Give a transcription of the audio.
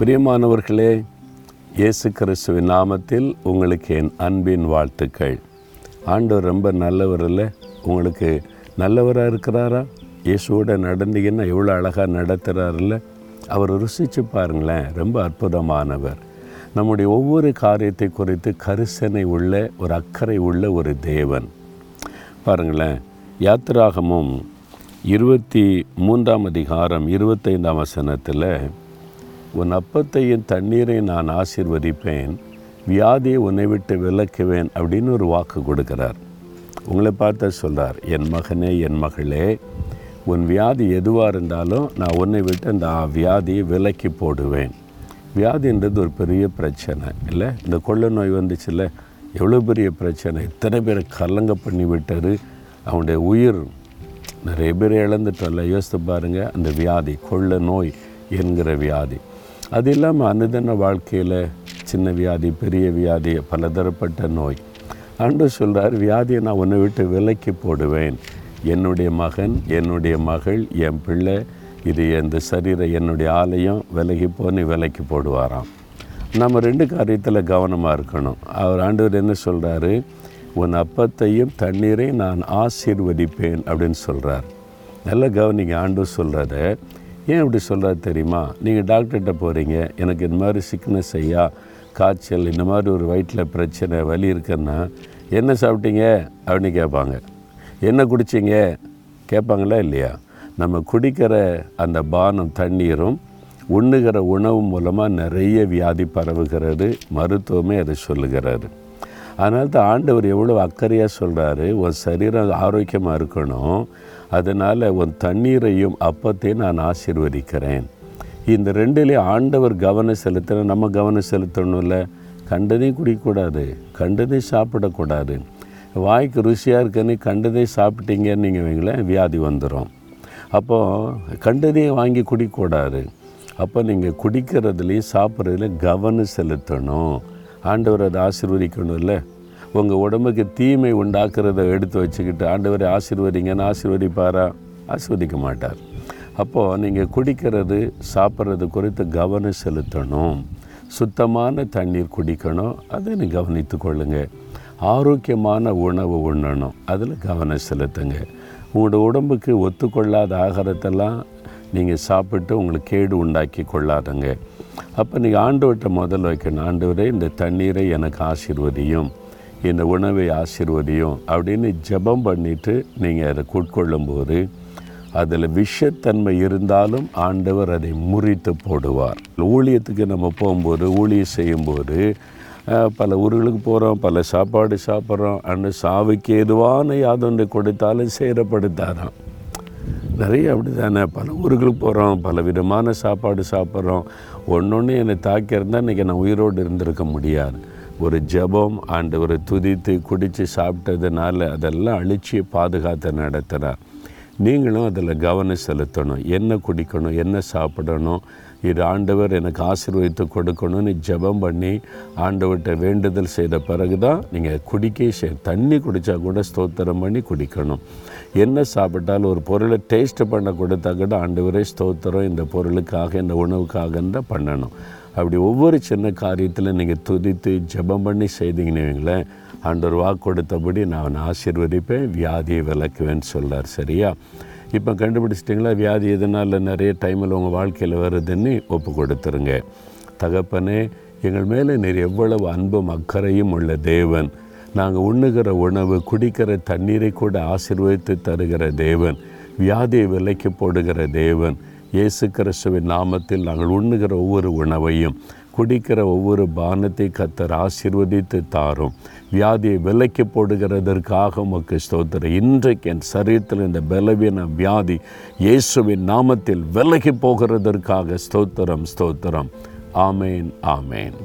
பிரியமானவர்களே இயேசு கிறிஸ்துவின் நாமத்தில் உங்களுக்கு என் அன்பின் வாழ்த்துக்கள். ஆண்டவர் ரொம்ப நல்லவர் இல்லை உங்களுக்கு நல்லவராக இருக்கிறாரா? இயேசுவோட நடந்தீங்கன்னா எவ்வளோ அழகாக நடத்துகிறாருல்ல அவர் ருசித்து பாருங்களேன் ரொம்ப அற்புதமானவர். நம்முடைய ஒவ்வொரு காரியத்தை குறித்து கரிசனை உள்ள ஒரு அக்கறை உள்ள ஒரு தேவன். பாருங்களேன் யாத்திராகமும் இருபத்தி மூன்றாம் அதிகாரம் இருபத்தைந்தாம் வசனத்தில் உன் அப்பத்தையும் தண்ணீரை நான் ஆசிர்வதிப்பேன். வியாதியை உன்னை விட்டு விலக்குவேன் அப்படின்னு ஒரு வாக்கு கொடுக்கிறார். உங்களை பார்த்து சொல்கிறார் என் மகனே என் மகளே உன் வியாதி எதுவாக இருந்தாலும் நான் உன்னை விட்டு அந்த வியாதியை விலக்கி போடுவேன். வியாதின்றது ஒரு பெரிய பிரச்சனை இல்லை? இந்த கொள்ளை நோய் வந்துச்சுல்ல எவ்வளோ பெரிய பிரச்சனை. இத்தனை பேரை கலங்க பண்ணி விட்டார் அவனுடைய உயிர் நிறைய பேர் இழந்துட்டோம்ல. யோசித்து பாருங்கள் அந்த வியாதி கொள்ளை நோய் என்கிற வியாதி. அது இல்லாமல் அனுதின வாழ்க்கையில் சின்ன வியாதி பெரிய வியாதி பலதரப்பட்ட நோய். அன்று சொல்கிறார் வியாதியை நான் உன்னை விட்டு விலக்கி போடுவேன். என்னுடைய மகன் என்னுடைய மகள் என் பிள்ளை இது இந்த சரீர என்னுடைய ஆலயம் விலகி போன்னு விலைக்கு போடுவாராம். நம்ம ரெண்டு காரியத்தில் கவனமாக இருக்கணும். அவர் ஆண்டவர் என்ன சொல்கிறாரு உன் அப்பத்தையும் தண்ணீரையும் நான் ஆசீர்வதிப்பேன் அப்படின்னு சொல்கிறார் நல்லா கவனிங்க ஆண்டு சொல்கிறத ஏன் இப்படி சொல்கிறாரு தெரியுமா? நீங்கள் டாக்டர்கிட்ட போகிறீங்க எனக்கு இந்த மாதிரி சிக்னஸ் ஐயா காய்ச்சல் இந்த மாதிரி ஒரு வயிற்றில் பிரச்சனை வலி இருக்குன்னா என்ன சாப்பிட்டீங்க? அப்படின்னு கேட்பாங்க. என்ன குடிச்சிங்க? கேட்பாங்களா இல்லையா? நம்ம குடிக்கிற அந்த பானம் தண்ணீரும் உண்ணுகிற உணவு மூலமாக நிறைய வியாதி பரவுகிறது மருத்துவமே அதை சொல்லுகிறாரு. அதனால தான் ஆண்டவர் எவ்வளோ அக்கறையாக சொல்கிறாரு உன் சரீரம் ஆரோக்கியமாக இருக்கணும் அதனால் உன் தண்ணீரையும் அப்பத்தையும் நான் ஆசீர்வதிக்கிறேன். இந்த ரெண்டுலேயும் ஆண்டவர் கவனம் செலுத்தின நம்ம கவனம் செலுத்தணும்ல. கண்டதையும் குடிக்கக்கூடாது. கண்டதையும் சாப்பிடக்கூடாது. வாய்க்கு ருசியாக இருக்குன்னு கண்டதே சாப்பிட்டீங்கன்னு நீங்கள் வைங்களேன் வியாதி வந்துடும் அப்போது கண்டதையும் வாங்கி குடிக்கக்கூடாது. அப்போ நீங்கள் குடிக்கிறதுலையும் சாப்பிட்றதுலையும் கவனம் செலுத்தணும். ஆண்டவர் அதை ஆசீர்வதிக்கணும் இல்லை உங்கள் உடம்புக்கு தீமை உண்டாக்குறத எடுத்து வச்சுக்கிட்டு ஆண்டவரை ஆசீர்வதிங்கன்னு ஆசீர்வதிப்பாரா? ஆசீர்வதிக்க மாட்டார். அப்போது நீங்கள் குடிக்கிறது சாப்பிட்றது குறித்து கவனம் செலுத்தணும். சுத்தமான தண்ணீர் குடிக்கணும். அதை நீ கவனித்து கொள்ளுங்கள் ஆரோக்கியமான உணவு உண்ணணும். அதில் கவனம் செலுத்துங்க. உங்களோட உடம்புக்கு ஒத்துக்கொள்ளாத ஆகாரத்தெல்லாம் நீங்கள் சாப்பிட்டு உங்களுக்கு கேடு உண்டாக்கி கொள்ளாதங்க. அப்போ நீங்கள் ஆண்டவர்கிட்ட முதல் வைக்கணும். ஆண்டவரே இந்த தண்ணீரை எனக்கு ஆசீர்வதியும். இந்த உணவை ஆசிர்வதியும் அப்படின்னு ஜெபம் பண்ணிவிட்டு நீங்கள் அதை உட்கொள்ளும்போது அதில் விஷத்தன்மை இருந்தாலும் ஆண்டவர் அதை முறித்து போடுவார். ஊழியத்துக்கு நம்ம போகும்போது ஊழியம் செய்யும்போது பல ஊர்களுக்கு போகிறோம் பல சாப்பாடு சாப்பிட்றோம் அந்த சாவுக்கு எதுவான யாதொன்று கொடுத்தாலும் சேரப்படுத்தாராம் நிறைய அப்படி தானே பல ஊர்களுக்கு போகிறோம் பல விதமான சாப்பாடு சாப்பிட்றோம். ஒன்று ஒன்று என்னை தாக்கியிருந்தால் இன்றைக்கி நான் உயிரோடு இருந்திருக்க முடியாது. ஒரு ஜபம் ஆண்டு ஒரு துதித்து குடித்து சாப்பிட்டதுனால அதெல்லாம் அழிச்சு பாதுகாத்து நடத்துகிறார் நீங்களும் அதில் கவனம் செலுத்தணும். என்ன குடிக்கணும் என்ன சாப்பிடணும் இது ஆண்டவர் எனக்கு ஆசீர்வதித்து கொடுக்கணும்னு ஜெபம் பண்ணி ஆண்டவர்கிட்ட வேண்டுதல் செய்த பிறகு தான் நீங்கள் குடிக்க தண்ணி குடித்தா கூட ஸ்தோத்திரம் பண்ணி குடிக்கணும். என்ன சாப்பிட்டாலும் ஒரு பொருளை டேஸ்ட் பண்ண கொடுத்தா கூட ஆண்டவரே ஸ்தோத்திரம் இந்த பொருளுக்காக இந்த உணவுக்காக தான் பண்ணணும். அப்படி ஒவ்வொரு சின்ன காரியத்தில் நீங்கள் துதித்து ஜெபம் பண்ணி செய்தீங்கன்னு வைங்களேன் ஆண்டவர் வாக்கு கொடுத்தபடி நான் ஆசீர்வதிப்பேன் வியாதியை விளக்குவேன்னு சொல்கிறார் சரியா? இப்போ கண்டுபிடிச்சிட்டிங்களா? வியாதி எதனால் நிறைய டைமில் உங்கள் வாழ்க்கையில் வருதுன்னு ஒப்பு கொடுத்துருங்க. தகப்பனே எங்கள் மேலே நீர் எவ்வளவு அன்பும் அக்கறையும் உள்ள தேவன். நாங்கள் உண்ணுகிற உணவு குடிக்கிற தண்ணீரை கூட ஆசிர்வதித்து தருகிற தேவன். வியாதியை விலைக்கு போடுகிற தேவன். இயேசு கிறிஸ்துவின் நாமத்தில் நாங்கள் உண்ணுகிற ஒவ்வொரு உணவையும் குடிக்கிற ஒவ்வொரு பானத்தை கத்தர் ஆசீர்வதித்து தாரும். வியாதியை விலைக்கு போடுகிறதற்காக உமக்கு ஸ்தோத்திரம். இன்றைக்கு என் சரீரத்தில் இந்த பலவீன வியாதி இயேசுவின் நாமத்தில் விலகி போகிறதற்காக ஸ்தோத்திரம் ஸ்தோத்திரம். ஆமேன் ஆமேன்.